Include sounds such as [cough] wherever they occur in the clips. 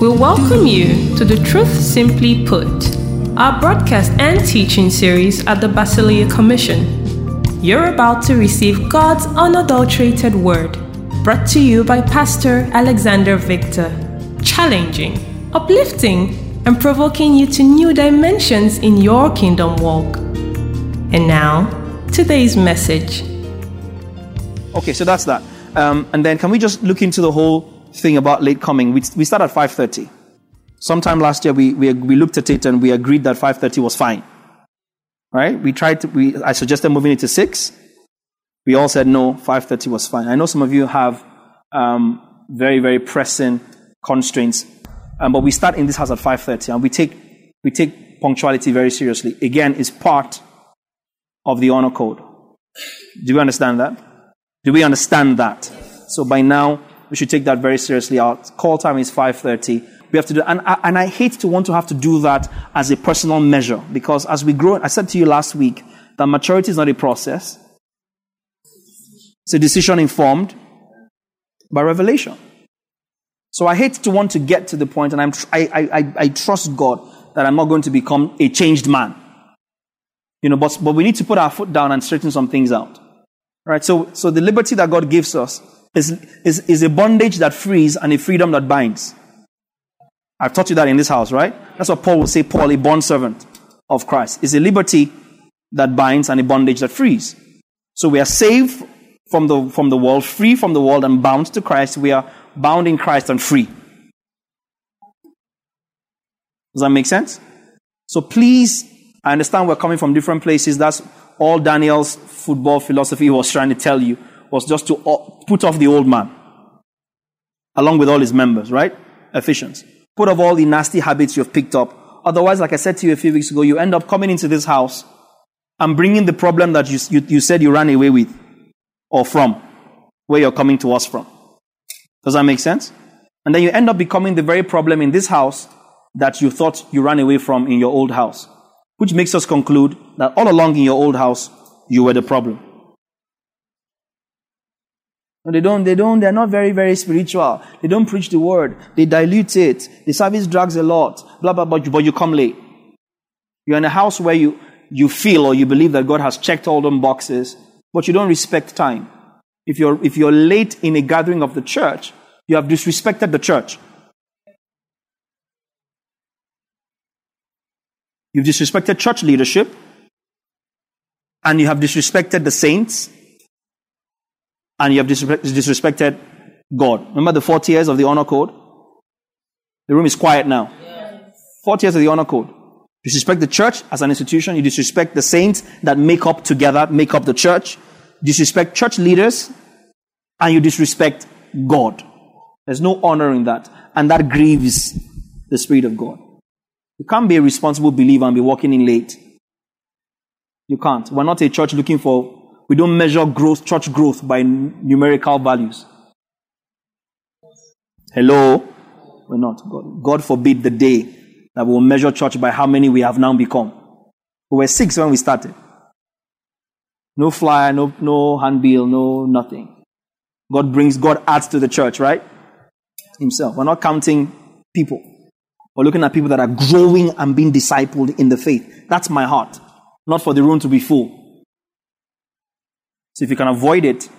We welcome you to the Truth Simply Put, our broadcast and teaching series at the Basileia Commission. You're about to receive God's unadulterated word, brought to you by Pastor Alexander Victor, challenging, uplifting, and provoking you to new dimensions in your kingdom walk. And now, today's message. Okay, so that's that. Um, and then can we just look into the whole thing about late coming? We, we start at 5.30. Sometime last year, we, we, we looked at it and we agreed that 5.30 was fine. Right? We tried to, we, I suggested moving it to 6. We all said no, 5.30 was fine. I know some of you have um, very, very pressing constraints. Um, but we start in this house at 5.30 and we take, we take punctuality very seriously. Again, it's part of the honor code. Do you understand that? Do we understand that? So by now, we should take that very seriously. Our call time is 5.30. We have to do, and I, and I hate to want to have to do that as a personal measure because as we grow, I said to you last week that maturity is not a process. It's a decision informed by revelation. So I hate to want to get to the point, and I'm, I, I, I trust God that I'm not going to become a changed man. You know, but, but we need to put our foot down and straighten some things out. Right? So, so the liberty that God gives us is, is, is a bondage that frees and a freedom that binds. I've taught you that in this house, right? That's what Paul would say, Paul, a bond servant of Christ, is a liberty that binds and a bondage that frees. So we are saved from the, from the world, free from the world, and bound to Christ. We are bound in Christ and free. Does that make sense? So please, I understand we're coming from different places. That's all Daniel's football philosophy was trying to tell you, was just to put off the old man, along with all his members, right? Ephesians. Put off all the nasty habits you've picked up. Otherwise, like I said to you a few weeks ago, you end up coming into this house and bringing the problem that you, you, you said you ran away with or from, where you're coming to us from. Does that make sense? And then you end up becoming the very problem in this house that you thought you ran away from in your old house. Which makes us conclude that all along in your old house, you were the problem. No, they don't, they don't, they're not very, very spiritual. They don't preach the word. They dilute it. The service drags a lot. Blah, blah, blah, but you come late. You're in a house where you, you feel or you believe that God has checked all them boxes, but you don't respect time. If you're, if you're late in a gathering of the church, you have disrespected the church. You've disrespected church leadership, and you have disrespected the saints, and you have disrespected God. Remember the four tiers of the honor code? The room is quiet now. Yes. Four tiers of the honor code. You Disrespect the church as an institution. You disrespect the saints that make up together, make up the church. Disrespect church leaders, and you disrespect God. There's no honor in that. And that grieves the Spirit of God. You can't be a responsible believer and be walking in late. You can't. We're not a church looking for, we don't measure growth, church growth by numerical values. Hello? We're not. God, God forbid the day that we'll measure church by how many we have now become. We were six when we started. No flyer, no, no handbill, no nothing. God brings, God adds to the church, right? Himself. We're not counting people. We're looking at people that are growing and being discipled in the faith. That's my heart. Not for the room to be full. So if you can avoid it,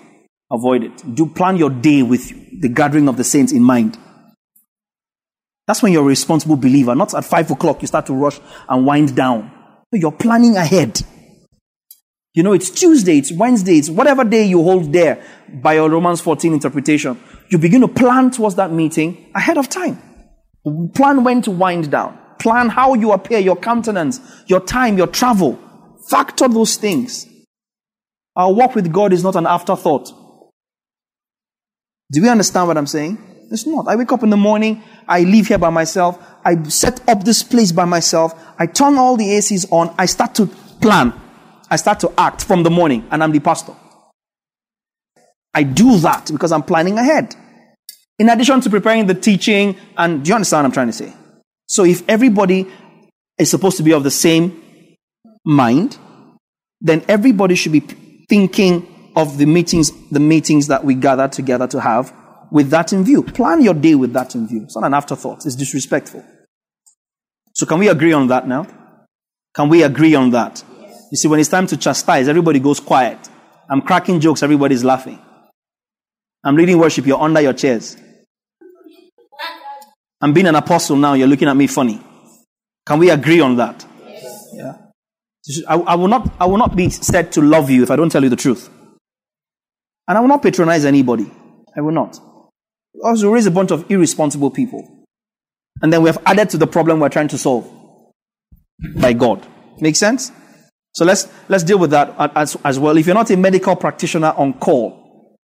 avoid it. Do plan your day with the gathering of the saints in mind. That's when you're a responsible believer. Not at five o'clock you start to rush and wind down. You're planning ahead. You know, it's Tuesday, it's Wednesday, it's whatever day you hold there by your Romans 14 interpretation. You begin to plan towards that meeting ahead of time. Plan when to wind down. Plan how you appear, your countenance, your time, your travel. Factor those things. Our walk with God is not an afterthought. Do we understand what I'm saying? It's not. I wake up in the morning, I leave here by myself, I set up this place by myself, I turn all the ACs on, I start to plan, I start to act from the morning, and I'm the pastor. I do that because I'm planning ahead. In addition to preparing the teaching, and do you understand what I'm trying to say? So if everybody is supposed to be of the same mind, then everybody should be thinking of the meetings, the meetings that we gather together to have with that in view. Plan your day with that in view. It's not an afterthought. It's disrespectful. So can we agree on that now? Can we agree on that? You see, when it's time to chastise, everybody goes quiet. I'm cracking jokes, everybody's laughing. I'm leading worship, you're under your chairs. I'm being an apostle now, you're looking at me funny. Can we agree on that? I, I, will not, I will not be said to love you if I don't tell you the truth. And I will not patronize anybody. I will not. Also, raise a bunch of irresponsible people. And then we have added to the problem we're trying to solve by God. Make sense? So let's, let's deal with that as, as well. If you're not a medical practitioner on call,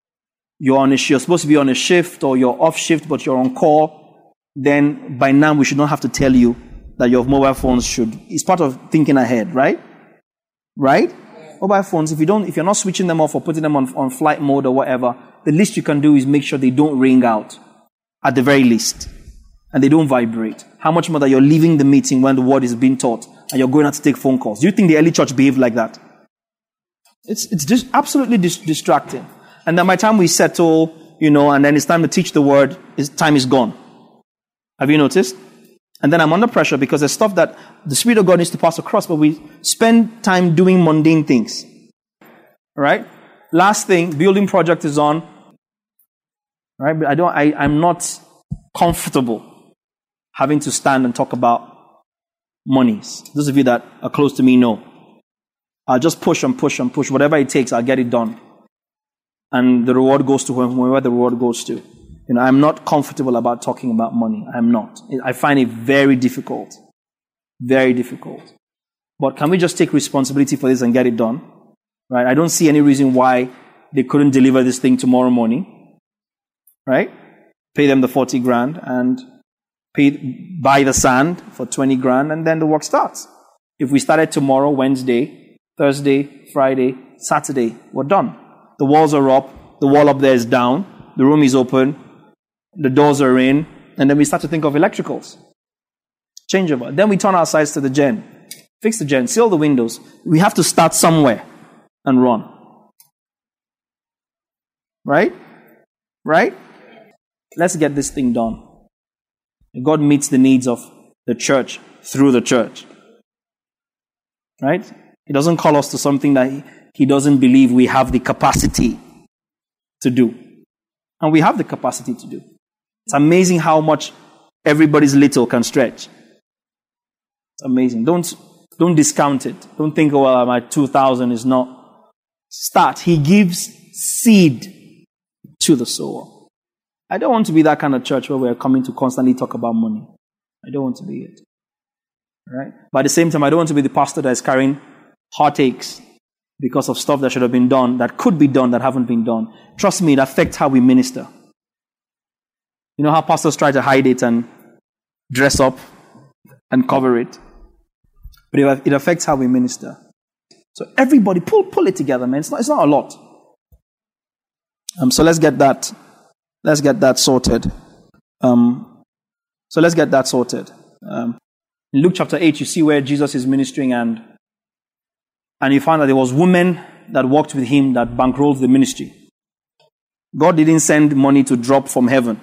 you're on a, you're supposed to be on a shift or you're off shift, but you're on call, then by now we should not have to tell you that your mobile phones should, it's part of thinking ahead, right? Right? Mobile phones, if you don't, if you're not switching them off or putting them on, on flight mode or whatever, the least you can do is make sure they don't ring out at the very least and they don't vibrate. How much more that you're leaving the meeting when the word is being taught and you're going out to take phone calls. Do you think the early church behaved like that? It's, it's just absolutely dis- distracting. And then by the time we settle, you know, and then it's time to teach the word, time is gone. Have you noticed? And then I'm under pressure because there's stuff that the Spirit of God needs to pass across, but we spend time doing mundane things. All right? Last thing, building project is on. All right? But I don't, I, I'm not comfortable having to stand and talk about monies. Those of you that are close to me know. I'll just push and push and push. Whatever it takes, I'll get it done. And the reward goes to whoever the reward goes to. You know, I'm not comfortable about talking about money. I'm not. I find it very difficult. Very difficult. But can we just take responsibility for this and get it done? Right? I don't see any reason why they couldn't deliver this thing tomorrow morning. Right? Pay them the 40 grand and pay, buy the sand for 20 grand, and then the work starts. If we started tomorrow, Wednesday, Thursday, Friday, Saturday, we're done. The walls are up, the wall up there is down, the room is open, the doors are in, and then we start to think of electricals. Changeover. Then we turn our sides to the gen. Fix the gen, seal the windows. We have to start somewhere and run. Right? Right? Let's get this thing done. God meets the needs of the church through the church. Right? He doesn't call us to something that he doesn't believe we have the capacity to do. And we have the capacity to do. It's amazing how much everybody's little can stretch. It's amazing. Don't, don't discount it. Don't think, oh, well, my 2,000 is not. Start. He gives seed to the sower. I don't want to be that kind of church where we're coming to constantly talk about money. I don't want to be it. Right? But at the same time, I don't want to be the pastor that is carrying heartaches because of stuff that should have been done, that could be done, that haven't been done. Trust me, it affects how we minister. You know how pastors try to hide it and dress up and cover it? But it affects how we minister. So everybody, pull, pull it together, man. It's not, it's not a lot. Um, so let's get that Let's get that sorted. Um, so let's get that sorted. Um, in Luke chapter 8, you see where Jesus is ministering and and you find that there was women that worked with him that bankrolled the ministry. God didn't send money to drop from heaven.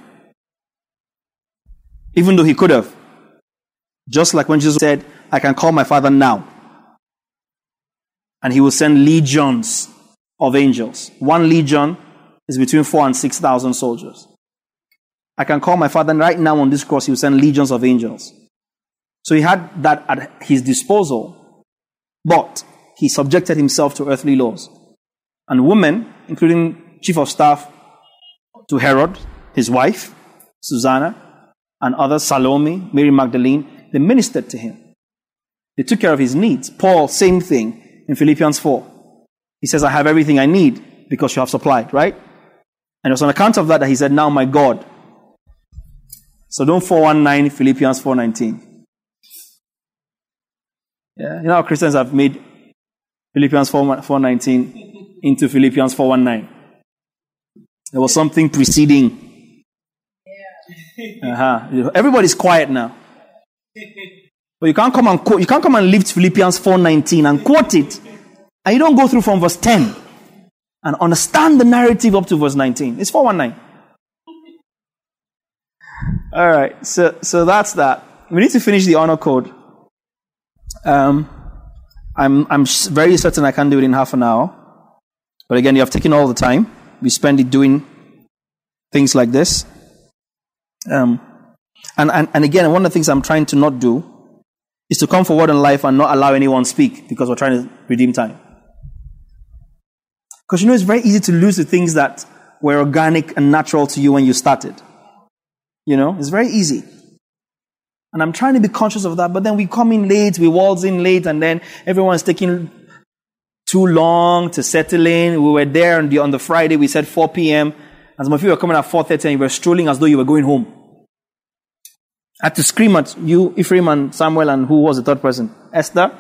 Even though he could have. Just like when Jesus said, I can call my father now. And he will send legions of angels. One legion is between four and six thousand soldiers. I can call my father right now on this cross, he will send legions of angels. So he had that at his disposal, but he subjected himself to earthly laws. And women, including chief of staff to Herod, his wife, Susanna, and others, Salome, Mary Magdalene, they ministered to him. They took care of his needs. Paul, same thing in Philippians 4. He says, I have everything I need because you have supplied, right? And it was on account of that that he said, Now my God. So don't 419 Philippians 419. Yeah, you know Christians have made Philippians 4, 419 into Philippians 419. There was something preceding. Uh-huh. Everybody's quiet now. But you can't come and quote, you can't come and lift Philippians 419 and quote it. And you don't go through from verse 10 and understand the narrative up to verse 19. It's 419. All right, so so that's that. We need to finish the honor code. Um, I'm I'm very certain I can do it in half an hour, but again, you have taken all the time. We spend it doing things like this. Um, and, and and again, one of the things I'm trying to not do is to come forward in life and not allow anyone speak because we're trying to redeem time. Because you know, it's very easy to lose the things that were organic and natural to you when you started. You know, it's very easy. And I'm trying to be conscious of that, but then we come in late, we waltz in late, and then everyone's taking too long to settle in. We were there on the, on the Friday, we said 4 p.m., and some of you were coming at 4.30 and you were strolling as though you were going home. Had to scream at you, Ephraim and Samuel, and who was the third person? Esther?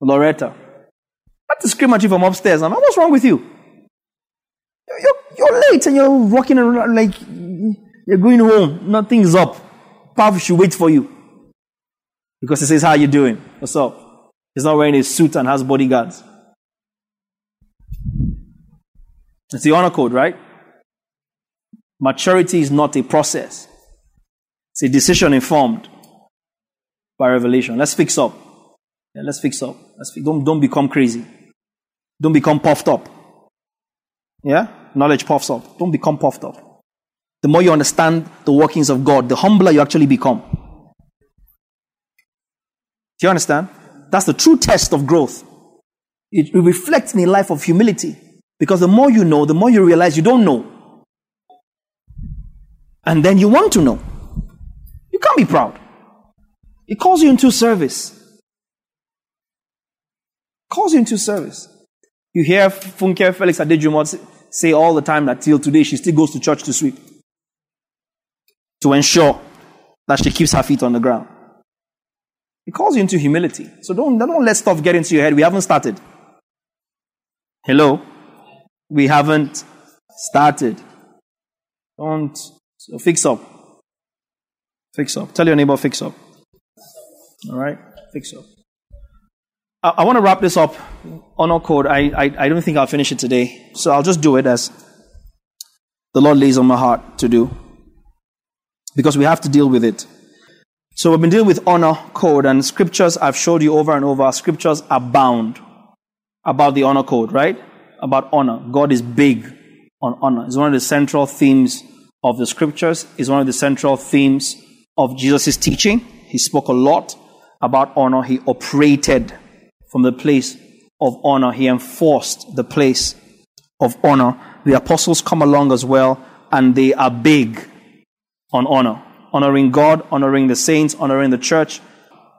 Loretta. I had to scream at you from upstairs. I'm like, oh, what's wrong with you? You're, you're late and you're walking around like you're going home, nothing's up. Pav should wait for you. Because he says, How are you doing? What's up? He's not wearing a suit and has bodyguards. It's the honor code, right? Maturity is not a process, it's a decision informed by revelation. Let's fix up. Yeah, let's fix up. Let's fix, don't, don't become crazy. Don't become puffed up. Yeah? Knowledge puffs up. Don't become puffed up the more you understand the workings of God, the humbler you actually become. Do you understand? That's the true test of growth. It, reflects in a life of humility. Because the more you know, the more you realize you don't know. And then you want to know. Can't be proud. It calls you into service. calls you into service. You hear Funke Felix Adejumo say all the time that till today she still goes to church to sweep to ensure that she keeps her feet on the ground. It calls you into humility. So don't, don't let stuff get into your head. We haven't started. Hello? We haven't started. Don't so fix up. Fix up. Tell your neighbor, fix up. All right? Fix up. I, I want to wrap this up honor code. I, I, I don't think I'll finish it today. So I'll just do it as the Lord lays on my heart to do because we have to deal with it. So we've been dealing with honor code, and scriptures I've showed you over and over. Scriptures abound about the honor code, right? About honor. God is big on honor. It's one of the central themes of the scriptures. It's one of the central themes of Jesus' teaching. He spoke a lot about honor. He operated from the place of honor. He enforced the place of honor. The apostles come along as well, and they are big on honor. Honoring God, honoring the saints, honoring the church,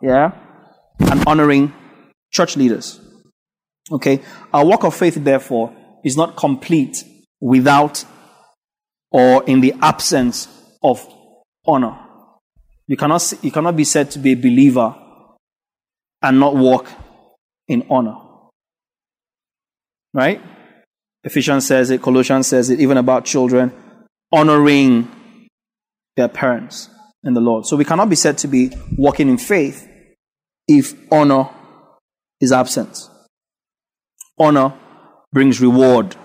yeah, and honoring church leaders. Okay? Our walk of faith, therefore, is not complete without or in the absence of honor. You cannot, you cannot be said to be a believer and not walk in honor. Right? Ephesians says it, Colossians says it, even about children, honoring their parents in the Lord. So we cannot be said to be walking in faith if honor is absent. Honor brings reward.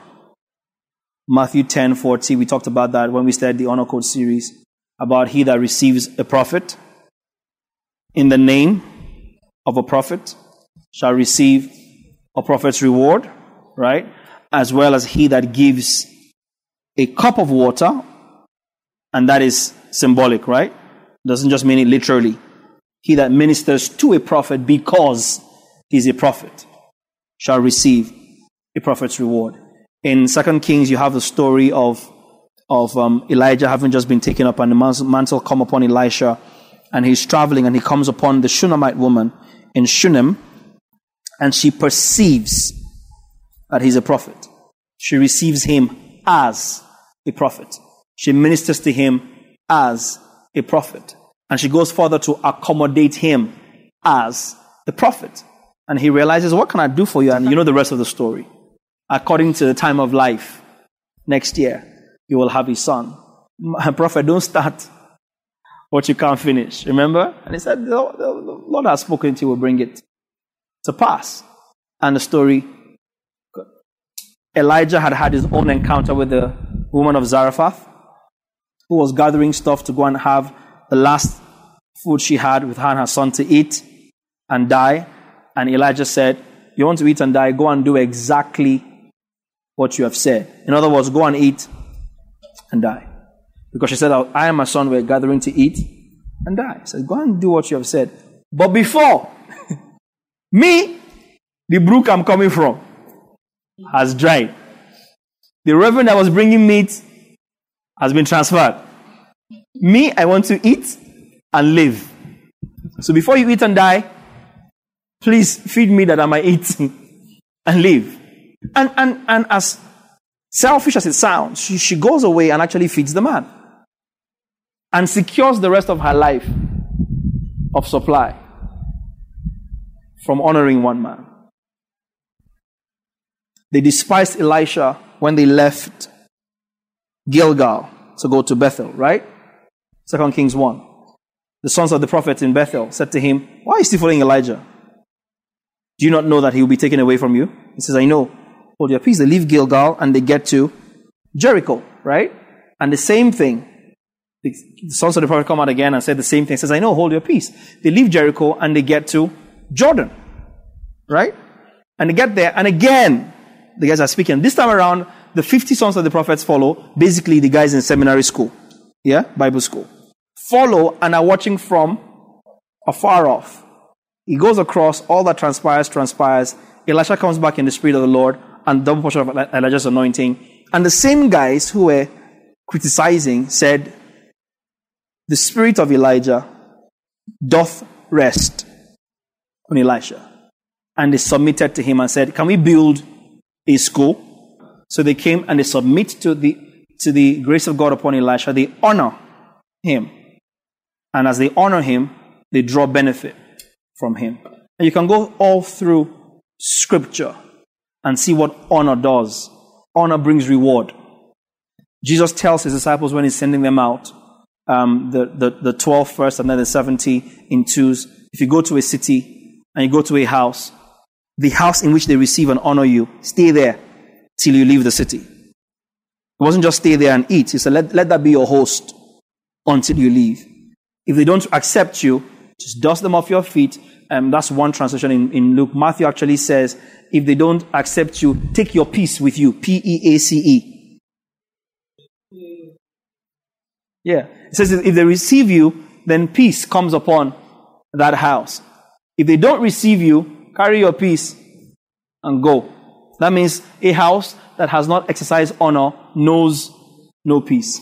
Matthew 10 40, we talked about that when we started the honor code series about he that receives a prophet in the name of a prophet shall receive a prophet's reward, right? As well as he that gives a cup of water, and that is symbolic, right? Doesn't just mean it literally. He that ministers to a prophet because he's a prophet shall receive a prophet's reward. In Second Kings, you have the story of of um, Elijah having just been taken up, and the mantle come upon Elisha, and he's traveling, and he comes upon the Shunammite woman in Shunem, and she perceives that he's a prophet. She receives him as a prophet. She ministers to him as a prophet. And she goes further to accommodate him as the prophet. And he realizes, What can I do for you? And you know the rest of the story. According to the time of life, next year, you will have a son. Prophet, don't start what you can't finish. Remember? And he said, The Lord has spoken to you, will bring it to pass. And the story Elijah had had his own encounter with the woman of Zarephath who was gathering stuff to go and have the last food she had with her and her son to eat and die. And Elijah said, You want to eat and die? Go and do exactly what you have said. In other words, go and eat and die. Because she said, I and my son were gathering to eat and die. Said, Go and do what you have said. But before, [laughs] me, the brook I'm coming from, has dried. The reverend that was bringing meat has been transferred. Me, I want to eat and live. So before you eat and die, please feed me that I might eat [laughs] and live. And, and, and as selfish as it sounds, she, she goes away and actually feeds the man and secures the rest of her life of supply from honoring one man. They despised Elisha when they left Gilgal to go to Bethel, right? Second Kings 1. The sons of the prophet in Bethel said to him, Why are you still following Elijah? Do you not know that he will be taken away from you? He says, I know. Hold your peace. They leave Gilgal and they get to Jericho, right? And the same thing. The sons of the prophet come out again and said the same thing. Says, I know, hold your peace. They leave Jericho and they get to Jordan, right? And they get there and again, the guys are speaking. This time around, the 50 sons of the prophets follow, basically the guys in seminary school, yeah, Bible school, follow and are watching from afar off. He goes across, all that transpires, transpires. Elisha comes back in the spirit of the Lord and double portion of Elijah's anointing. And the same guys who were criticizing said, The spirit of Elijah doth rest on Elisha. And they submitted to him and said, Can we build a school? So they came and they submit to the, to the grace of God upon Elisha. They honor him. And as they honor him, they draw benefit from him. And you can go all through scripture and see what honor does. Honor brings reward. Jesus tells his disciples when he's sending them out, um, the, the, the 12 first and then the 70 in twos. If you go to a city and you go to a house, the house in which they receive and honor you, stay there till you leave the city. It wasn't just stay there and eat. He said, let, let that be your host until you leave. If they don't accept you, just dust them off your feet um, that's one translation in, in Luke. Matthew actually says, if they don't accept you, take your peace with you. P E A C E. Yeah. It says if they receive you, then peace comes upon that house. If they don't receive you, carry your peace and go. That means a house that has not exercised honor knows no peace.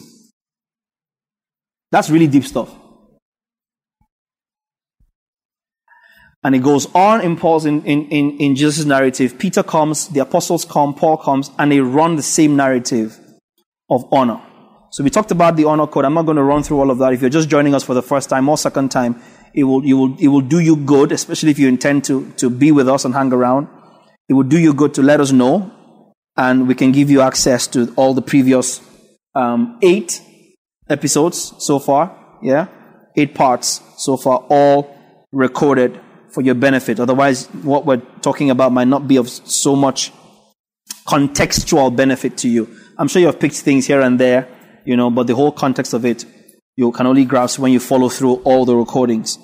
That's really deep stuff. And it goes on in Paul's in, in, in, in Jesus' narrative. Peter comes, the apostles come, Paul comes, and they run the same narrative of honor. So we talked about the honor code. I'm not going to run through all of that. If you're just joining us for the first time or second time, it will, it will, it will do you good, especially if you intend to, to be with us and hang around. It will do you good to let us know, and we can give you access to all the previous um, eight episodes so far. Yeah, eight parts so far, all recorded for your benefit. Otherwise, what we're talking about might not be of so much contextual benefit to you. I'm sure you have picked things here and there, you know, but the whole context of it you can only grasp when you follow through all the recordings.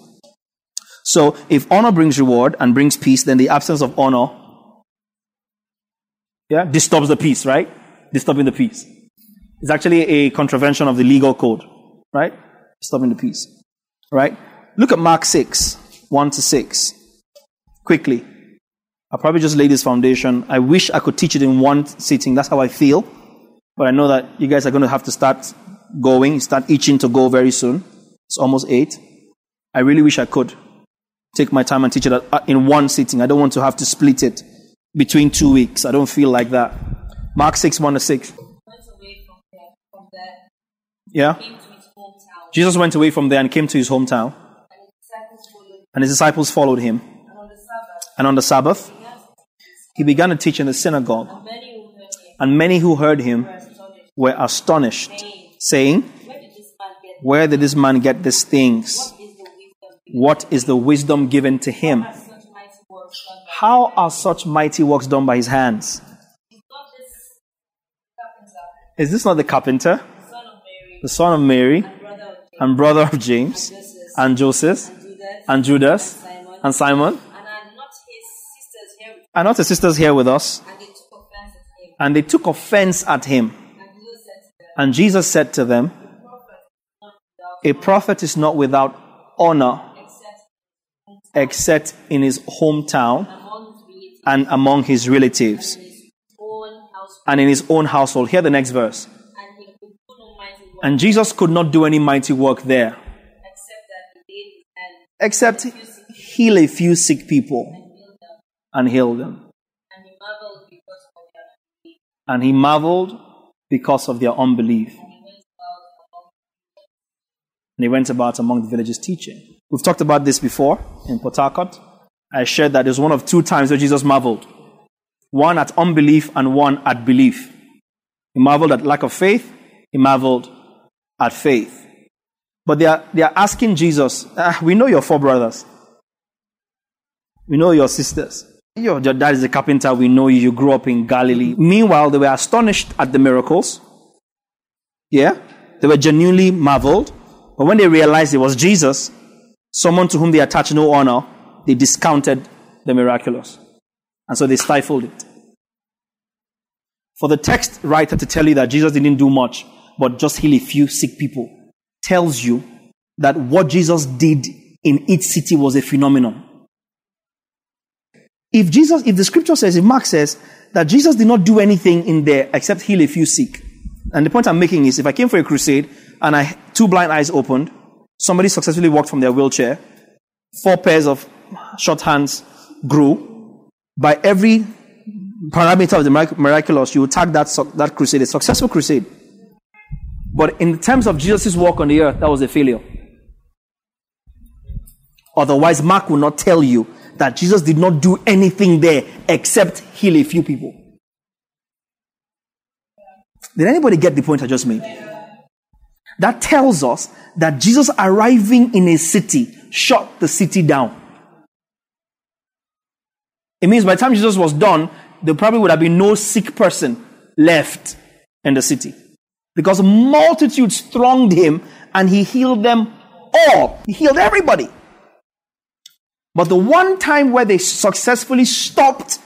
So, if honor brings reward and brings peace, then the absence of honor, yeah, disturbs the peace, right? Disturbing the peace. It's actually a contravention of the legal code, right? Disturbing the peace, right? Look at Mark 6. 1 to 6. Quickly. I'll probably just lay this foundation. I wish I could teach it in one sitting. That's how I feel. But I know that you guys are going to have to start going, start itching to go very soon. It's almost 8. I really wish I could take my time and teach it uh, in one sitting. I don't want to have to split it between two weeks. I don't feel like that. Mark 6, 1 to 6. Yeah? Jesus went away from there and came to his hometown. And his disciples followed him. And on the Sabbath, he began to teach in the synagogue. And many who heard him were astonished, saying, Where did this man get these things? What is the wisdom given to him? How are such mighty works done by his hands? Is this not the carpenter? the son of Mary, and brother of James, and Joseph, and Judas, and Simon. And not his sisters here with us. And they took offense at him. And Jesus said to them, A prophet is not without honor except in his hometown and among his relatives and in his own household. Hear the next verse. And Jesus could not do any mighty work there except heal a few sick people and heal them. And he marveled because of their unbelief. And he went about among the villages teaching. We've talked about this before in Port Harcourt. I shared that there's one of two times where Jesus marveled one at unbelief and one at belief. He marveled at lack of faith, he marveled at faith. But they are, they are asking Jesus, ah, We know your four brothers, we know your sisters. Your, your dad is a carpenter, we know you, you grew up in Galilee. Meanwhile, they were astonished at the miracles. Yeah? They were genuinely marveled. But when they realized it was Jesus, someone to whom they attached no honor, they discounted the miraculous. And so they stifled it. For the text writer to tell you that Jesus didn't do much, but just heal a few sick people, tells you that what Jesus did in each city was a phenomenon. If Jesus, if the scripture says, if Mark says that Jesus did not do anything in there except heal a few sick, and the point I'm making is if I came for a crusade and I two blind eyes opened, somebody successfully walked from their wheelchair, four pairs of short hands grew, by every parameter of the miraculous, you would tag that, that crusade a successful crusade. But in terms of Jesus' walk on the earth, that was a failure. Otherwise, Mark will not tell you that Jesus did not do anything there except heal a few people. Did anybody get the point I just made? That tells us that Jesus arriving in a city shut the city down. It means by the time Jesus was done, there probably would have been no sick person left in the city. Because multitudes thronged him and he healed them all. He healed everybody. But the one time where they successfully stopped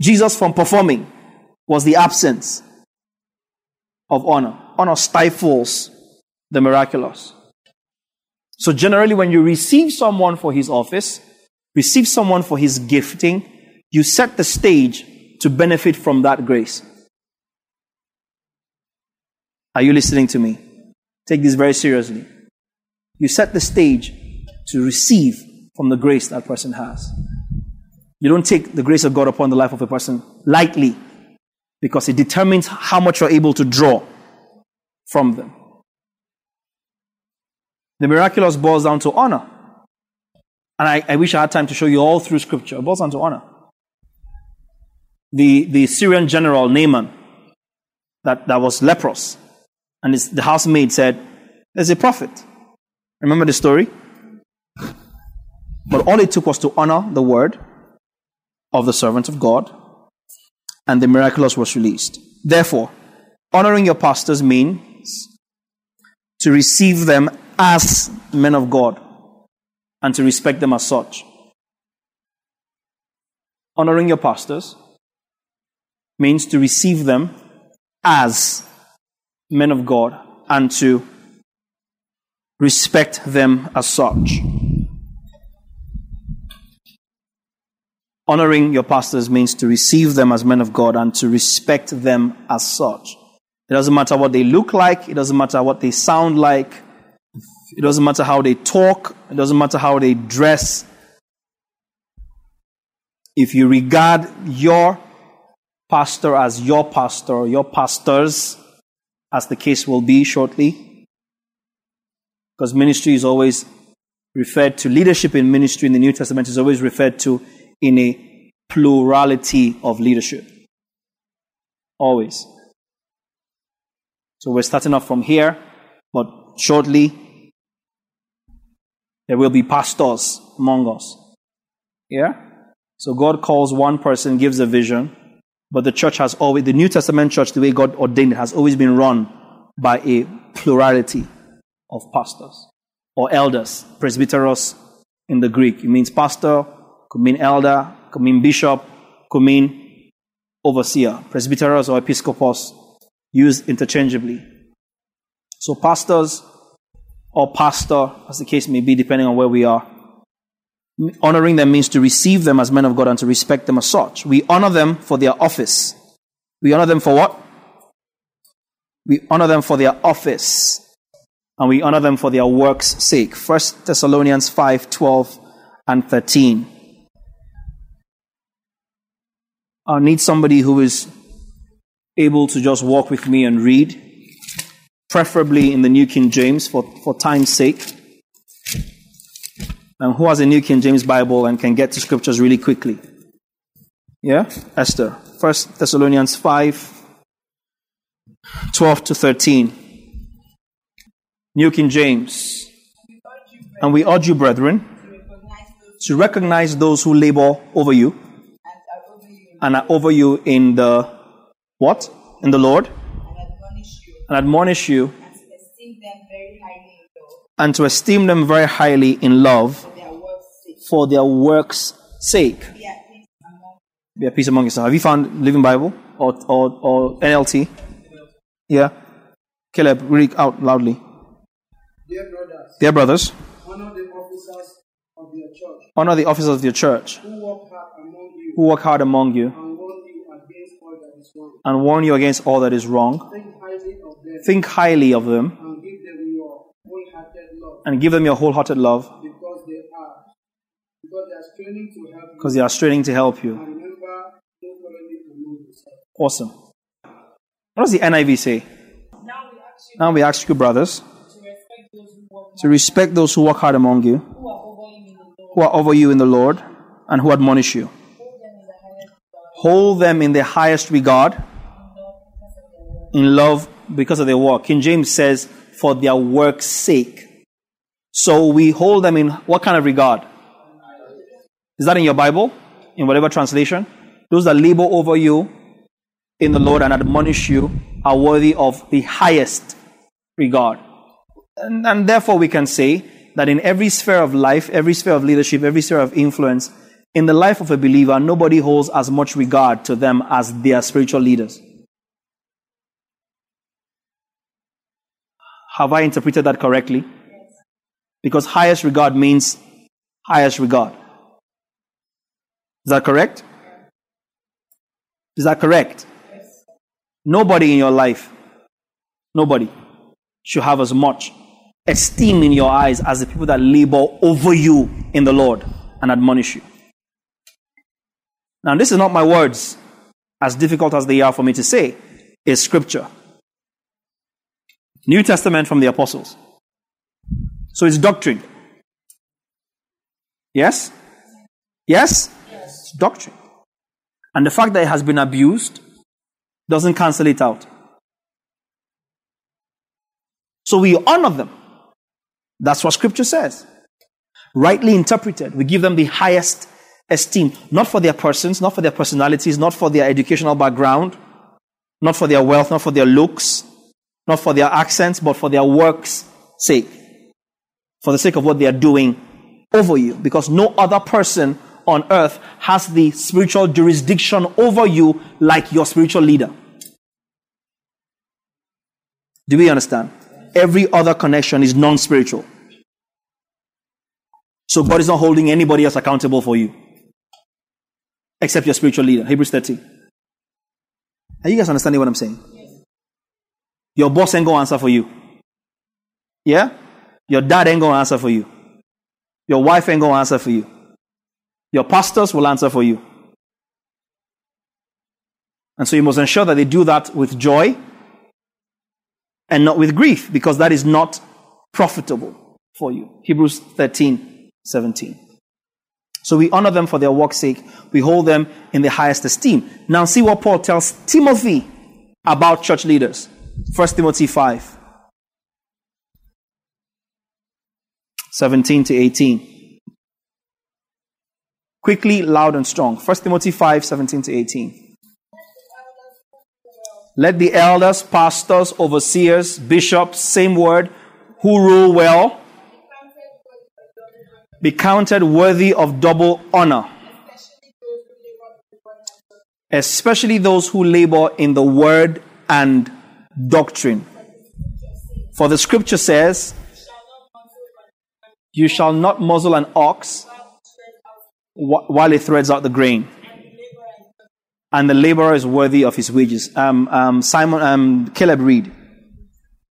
Jesus from performing was the absence of honor. Honor stifles the miraculous. So, generally, when you receive someone for his office, receive someone for his gifting, you set the stage to benefit from that grace. Are you listening to me? Take this very seriously. You set the stage to receive from the grace that person has. You don't take the grace of God upon the life of a person lightly because it determines how much you're able to draw from them. The miraculous boils down to honor. And I, I, wish I had time to show you all through scripture. It boils down to honor. The, the Syrian general Naaman, that, that was leprous, and the housemaid said, There's a prophet. Remember the story? But all it took was to honor the word of the servant of God, and the miraculous was released. Therefore, honoring your pastors means to receive them as men of God and to respect them as such. Honoring your pastors means to receive them as men of God and to respect them as such. Honoring your pastors means to receive them as men of God and to respect them as such. It doesn't matter what they look like, it doesn't matter what they sound like, it doesn't matter how they talk, it doesn't matter how they dress. If you regard your pastor as your pastor, your pastors, as the case will be shortly, because ministry is always referred to, leadership in ministry in the New Testament is always referred to in a plurality of leadership. Always. So we're starting off from here, but shortly there will be pastors among us. Yeah? So God calls one person, gives a vision, but the church has always, the New Testament church, the way God ordained it, has always been run by a plurality of pastors or elders. Presbyteros in the Greek. It means pastor, could mean elder, could mean bishop, could mean overseer. Presbyteros or episcopos used interchangeably. So pastors or pastor, as the case may be, depending on where we are. Honoring them means to receive them as men of God and to respect them as such. We honor them for their office. We honor them for what? We honor them for their office. And we honor them for their work's sake. 1 Thessalonians 5 12 and 13. I need somebody who is able to just walk with me and read, preferably in the New King James for, for time's sake. And who has a New King James Bible and can get to scriptures really quickly? Yeah? Esther. 1 Thessalonians 5 12 to 13. New King James. And we urge you, brethren, to recognize those who labor over you and are over you in the what? In the Lord. And admonish you. And to esteem them very highly in love for their works' sake. Be at peace among yourselves. Have you found Living Bible or, or, or NLT? Yeah. Caleb, read out loudly. Dear brothers, Dear brothers, honor the officers of your church honor the officers of your church who work hard among you who work hard among you and warn you against all that is wrong. and warn you against all that is wrong. Think highly of them Think highly of them and give them your wholehearted love and give them your wholehearted love because they are because they are straining to help you. Awesome. What does the NIV say? Now we ask you brothers, to respect those who work hard among you, who are over you in the Lord, and who admonish you. hold them in the highest regard, in love because of their work. King James says, for their work's sake. So we hold them in what kind of regard? Is that in your Bible? In whatever translation? Those that labor over you in the Lord and admonish you are worthy of the highest regard. And, and therefore, we can say that in every sphere of life, every sphere of leadership, every sphere of influence, in the life of a believer, nobody holds as much regard to them as their spiritual leaders. Have I interpreted that correctly? Because highest regard means highest regard. Is that correct? Is that correct? Nobody in your life, nobody should have as much esteem in your eyes as the people that labor over you in the Lord and admonish you. Now, this is not my words, as difficult as they are for me to say, is scripture. New Testament from the apostles. So it's doctrine. Yes? Yes? Doctrine. And the fact that it has been abused doesn't cancel it out. So we honor them. That's what scripture says. Rightly interpreted, we give them the highest esteem, not for their persons, not for their personalities, not for their educational background, not for their wealth, not for their looks, not for their accents, but for their work's sake. For the sake of what they are doing over you. Because no other person on earth has the spiritual jurisdiction over you like your spiritual leader. Do we understand? Every other connection is non spiritual. So God is not holding anybody else accountable for you except your spiritual leader. Hebrews 13. Are you guys understanding what I'm saying? Your boss ain't to answer for you. Yeah? Your dad ain't to answer for you. Your wife ain't to answer for you. Your pastors will answer for you. And so you must ensure that they do that with joy and not with grief, because that is not profitable for you. Hebrews 13, 17. So we honor them for their work's sake. We hold them in the highest esteem. Now see what Paul tells Timothy about church leaders. 1 Timothy 5. 17 to 18. Quickly, loud, and strong. 1 Timothy 5, 17 to 18. Let the elders, pastors, overseers, bishops, same word, who rule well, be counted worthy of double honor, especially those who labor in the word and doctrine. For the scripture says, You shall not muzzle an ox while he threads out the grain and the laborer is worthy of his wages. Um, um, Simon, um, Caleb Reed.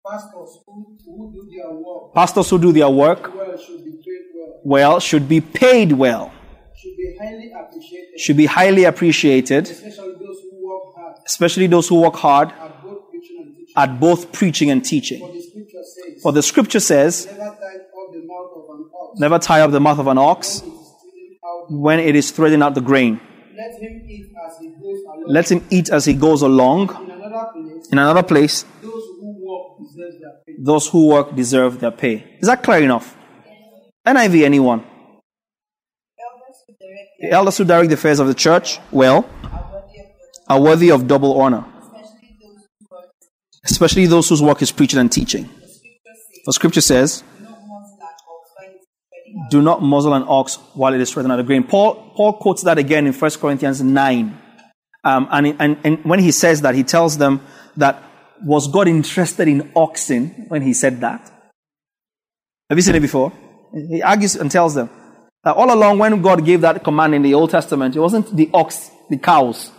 Pastors who, who do their work Pastors who do their work well should be paid well, well should be paid well, should be highly appreciated, should be highly appreciated, especially those who work hard especially those who work hard at both preaching and teaching. at both preaching and teaching. For the scripture says, For the scripture says, never tie up the mouth of an ox never tie up the mouth of an ox when it is stealing out. when it is threading out the grain. Let him eat as he goes along. Let him eat as he goes along. In another place, In another place, those who work deserve their pay. those who work deserve their pay. Is that clear enough? NIV, anyone? The elders who direct the affairs of the church, well, are worthy of double honor, especially those whose work is preaching and teaching. The scripture says, do not muzzle an ox while it is treading out the grain. Paul, Paul quotes that again in 1 Corinthians 9. Um, and, and, and when he says that, he tells them that was God interested in oxen when he said that? Have you seen it before? He argues and tells them that all along when God gave that command in the Old Testament, it wasn't the ox, the cows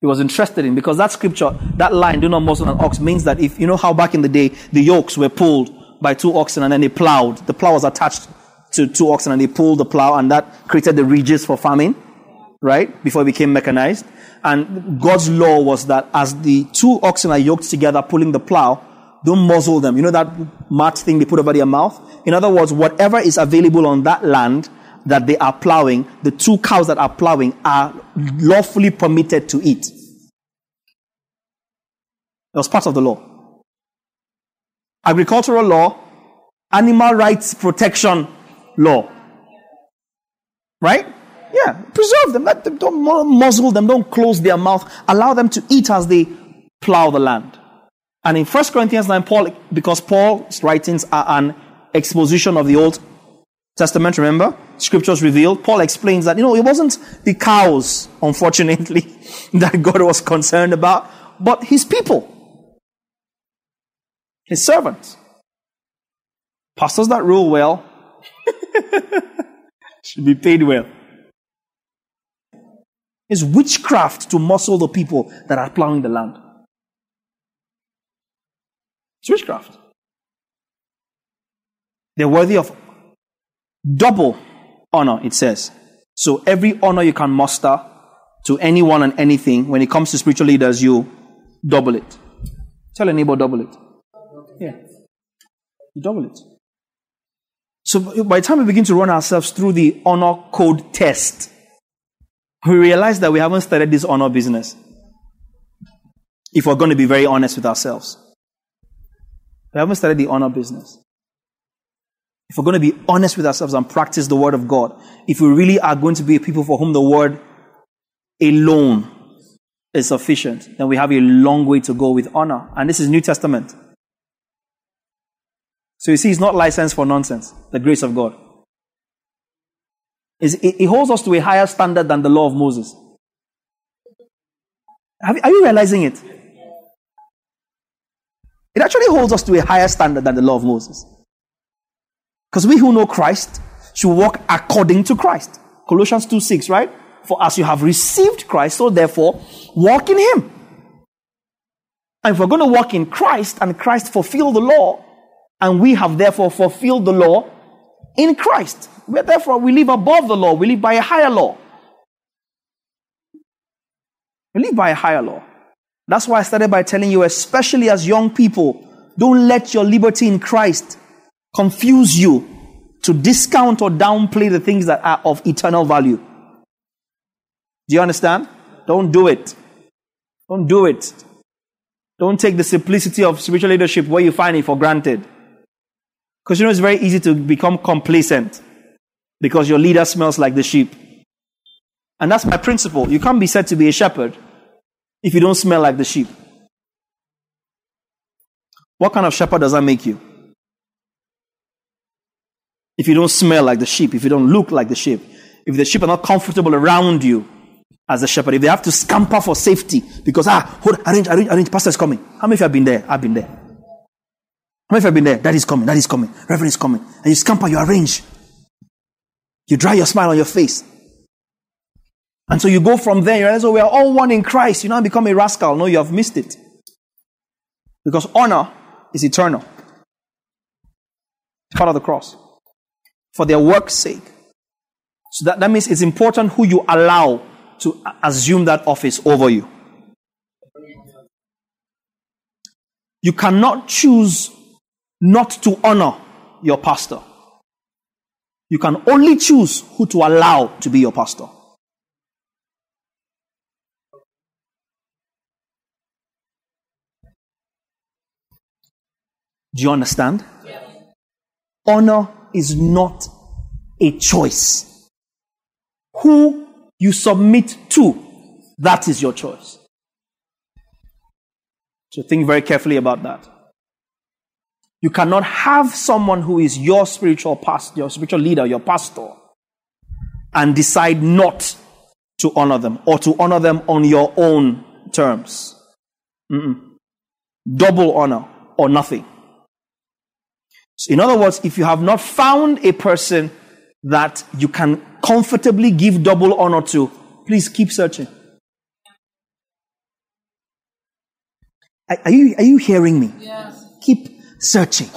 he was interested in because that scripture, that line, do not muzzle an ox, means that if you know how back in the day the yokes were pulled by two oxen and then they plowed, the plow was attached to two oxen and they pulled the plow and that created the ridges for farming, right? Before it became mechanized. And God's law was that as the two oxen are yoked together pulling the plow, don't muzzle them. You know that mat thing they put over their mouth? In other words, whatever is available on that land that they are plowing, the two cows that are plowing are lawfully permitted to eat. It was part of the law. Agricultural law, animal rights protection law. Right? Yeah, preserve them. Let them don't muzzle them, don't close their mouth. Allow them to eat as they plow the land. And in 1 Corinthians 9, Paul, because Paul's writings are an exposition of the Old Testament, remember? Scriptures revealed. Paul explains that, you know, it wasn't the cows, unfortunately, [laughs] that God was concerned about, but his people, his servants. Pastors that rule well [laughs] should be paid well. It's witchcraft to muscle the people that are plowing the land. It's witchcraft. They're worthy of double honor, it says. So every honor you can muster to anyone and anything, when it comes to spiritual leaders, you double it. Tell a neighbor, double it. Yeah. You double it. So by the time we begin to run ourselves through the honor code test, we realize that we haven't started this honor business. If we're going to be very honest with ourselves, we haven't started the honor business. If we're going to be honest with ourselves and practice the word of God, if we really are going to be a people for whom the word alone is sufficient, then we have a long way to go with honor. And this is New Testament. So you see, it's not licensed for nonsense, the grace of God. It holds us to a higher standard than the law of Moses. Are you realizing it? It actually holds us to a higher standard than the law of Moses. Because we who know Christ should walk according to Christ. Colossians 2 6, right? For as you have received Christ, so therefore walk in Him. And if we're going to walk in Christ and Christ fulfill the law, and we have therefore fulfilled the law in Christ, therefore we live above the law, we live by a higher law. We live by a higher law. That's why I started by telling you, especially as young people, don't let your liberty in Christ confuse you to discount or downplay the things that are of eternal value. Do you understand? Don't do it. Don't do it. Don't take the simplicity of spiritual leadership where you find it for granted. Because you know it's very easy to become complacent because your leader smells like the sheep. And that's my principle. You can't be said to be a shepherd if you don't smell like the sheep. What kind of shepherd does that make you? If you don't smell like the sheep, if you don't look like the sheep, if the sheep are not comfortable around you as a shepherd, if they have to scamper for safety because, ah, hold, arrange, arrange, arrange, pastor is coming. How many of you have been there? I've been there. How many of you have been there? Daddy's coming, daddy's coming, reverend is coming. And you scamper, you arrange. You dry your smile on your face. And so you go from there, you realize, oh, we are all one in Christ. You now become a rascal. No, you have missed it. Because honor is eternal. It's part of the cross. For their work's sake. So that, that means it's important who you allow to assume that office over you. You cannot choose not to honor your pastor. You can only choose who to allow to be your pastor. Do you understand? Honor is not a choice. Who you submit to, that is your choice. So think very carefully about that. You cannot have someone who is your spiritual pastor, your spiritual leader, your pastor, and decide not to honor them or to honor them on your own terms. Mm-mm. Double honor or nothing. So in other words, if you have not found a person that you can comfortably give double honor to, please keep searching. Are you, are you hearing me? Yes. Keep searching.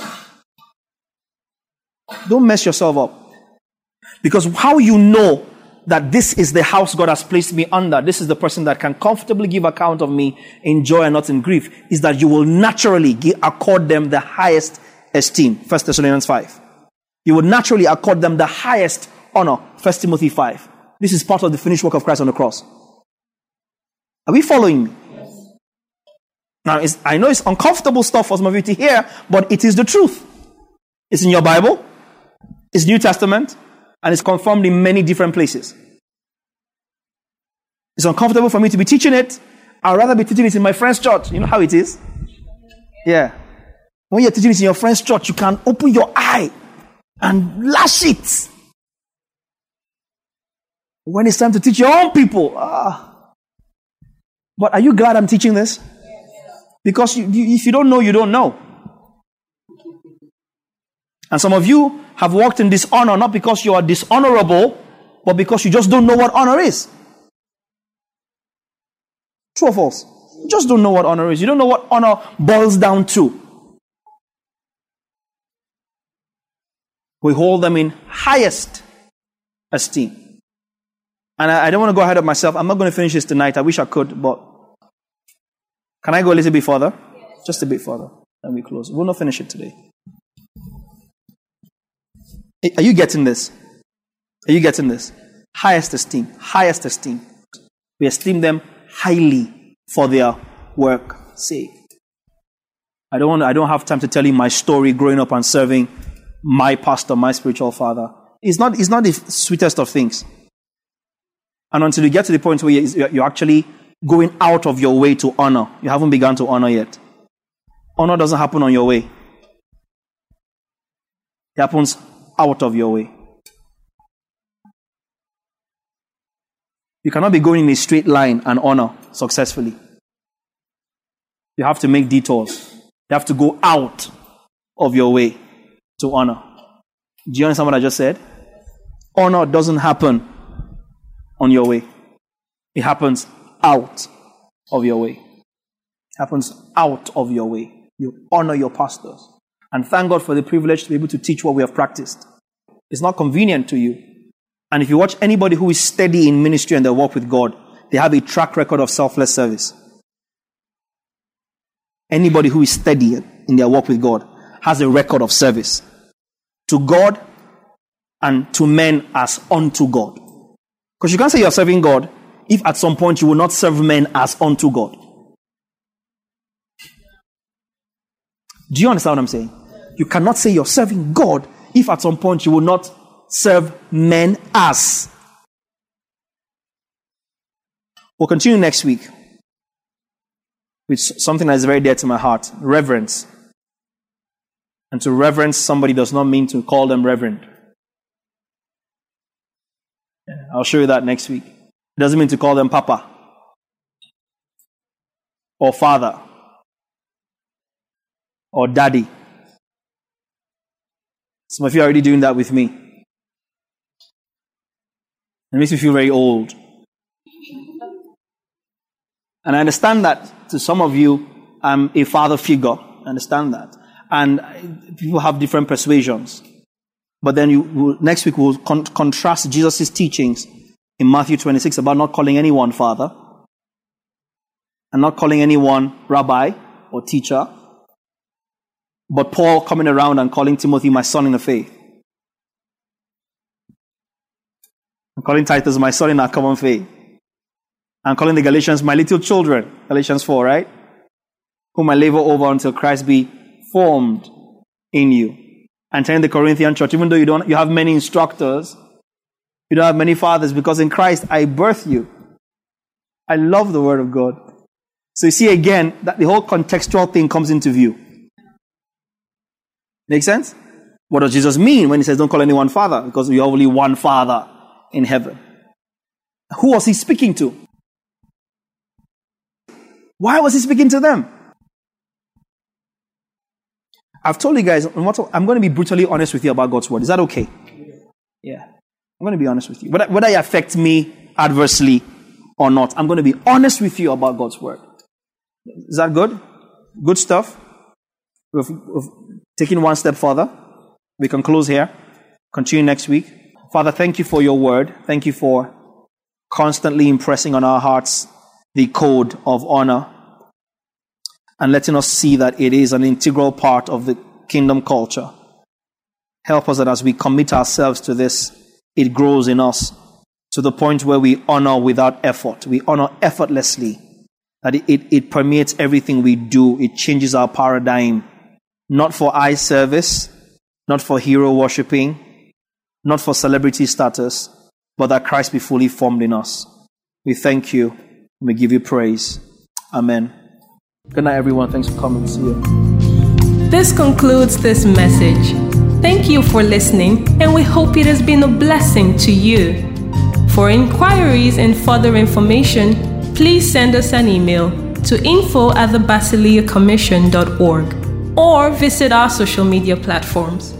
Don't mess yourself up. Because how you know that this is the house God has placed me under, this is the person that can comfortably give account of me in joy and not in grief, is that you will naturally accord them the highest esteem. 1 Thessalonians 5. You would naturally accord them the highest honor. 1 Timothy 5. This is part of the finished work of Christ on the cross. Are we following me? Now, I know it's uncomfortable stuff for some of you to hear, but it is the truth. It's in your Bible, it's New Testament, and it's confirmed in many different places. It's uncomfortable for me to be teaching it. I'd rather be teaching it in my friend's church. You know how it is? Yeah. When you're teaching it in your friend's church, you can open your eye and lash it. When it's time to teach your own people, ah. But are you glad I'm teaching this? Because you, you, if you don't know, you don't know. And some of you have walked in dishonor not because you are dishonorable, but because you just don't know what honor is. True or false? You just don't know what honor is. You don't know what honor boils down to. We hold them in highest esteem. And I, I don't want to go ahead of myself. I'm not going to finish this tonight. I wish I could, but can I go a little bit further? Just a bit further. And we close. We'll not finish it today. Are you getting this? Are you getting this? Highest esteem. Highest esteem. We esteem them highly for their work sake. I don't want, I don't have time to tell you my story growing up and serving my pastor, my spiritual father. It's not, it's not the sweetest of things. And until you get to the point where you're actually going out of your way to honor, you haven't begun to honor yet. Honor doesn't happen on your way, it happens out of your way. You cannot be going in a straight line and honor successfully. You have to make detours. You have to go out of your way to honor. Do you understand what I just said? Honor doesn't happen on your way, it happens out of your way. Happens out of your way. You honor your pastors. And thank God for the privilege to be able to teach what we have practiced. It's not convenient to you. And if you watch anybody who is steady in ministry and their work with God, they have a track record of selfless service. Anybody who is steady in their work with God has a record of service to God and to men as unto God. Because you can't say you're serving God if at some point you will not serve men as unto God. Do you understand what I'm saying? You cannot say you're serving God if at some point you will not serve men as. We'll continue next week with something that is very dear to my heart reverence. And to reverence somebody does not mean to call them reverend. I'll show you that next week. It doesn't mean to call them papa or father or daddy. Some of you are already doing that with me. It makes me feel very old. And I understand that to some of you, I'm a father figure. I understand that. And people have different persuasions. But then you, next week we'll con- contrast Jesus' teachings in Matthew 26 about not calling anyone father and not calling anyone rabbi or teacher, but Paul coming around and calling Timothy my son in the faith. I'm calling Titus my son in our common faith. I'm calling the Galatians my little children. Galatians 4, right? Whom I labor over until Christ be formed in you. And telling the Corinthian church, even though you don't, you have many instructors, you don't have many fathers, because in Christ I birth you. I love the word of God. So you see again that the whole contextual thing comes into view. Make sense? What does Jesus mean when he says don't call anyone father? Because we have only one father in heaven. Who was he speaking to? Why was he speaking to them? I've told you guys, I'm going to be brutally honest with you about God's word. Is that okay? Yeah. I'm going to be honest with you. Whether, whether it affects me adversely or not, I'm going to be honest with you about God's word. Is that good? Good stuff? We've, we've taken one step further. We can close here. Continue next week. Father, thank you for your word. Thank you for constantly impressing on our hearts the code of honor and letting us see that it is an integral part of the kingdom culture. Help us that as we commit ourselves to this, it grows in us to the point where we honor without effort. We honor effortlessly. That it, it, it permeates everything we do. It changes our paradigm. Not for eye service, not for hero worshipping, not for celebrity status, but that Christ be fully formed in us. We thank you. We give you praise. Amen. Good night, everyone. Thanks for coming. See you. This concludes this message. Thank you for listening, and we hope it has been a blessing to you. For inquiries and further information, please send us an email to info at the or visit our social media platforms.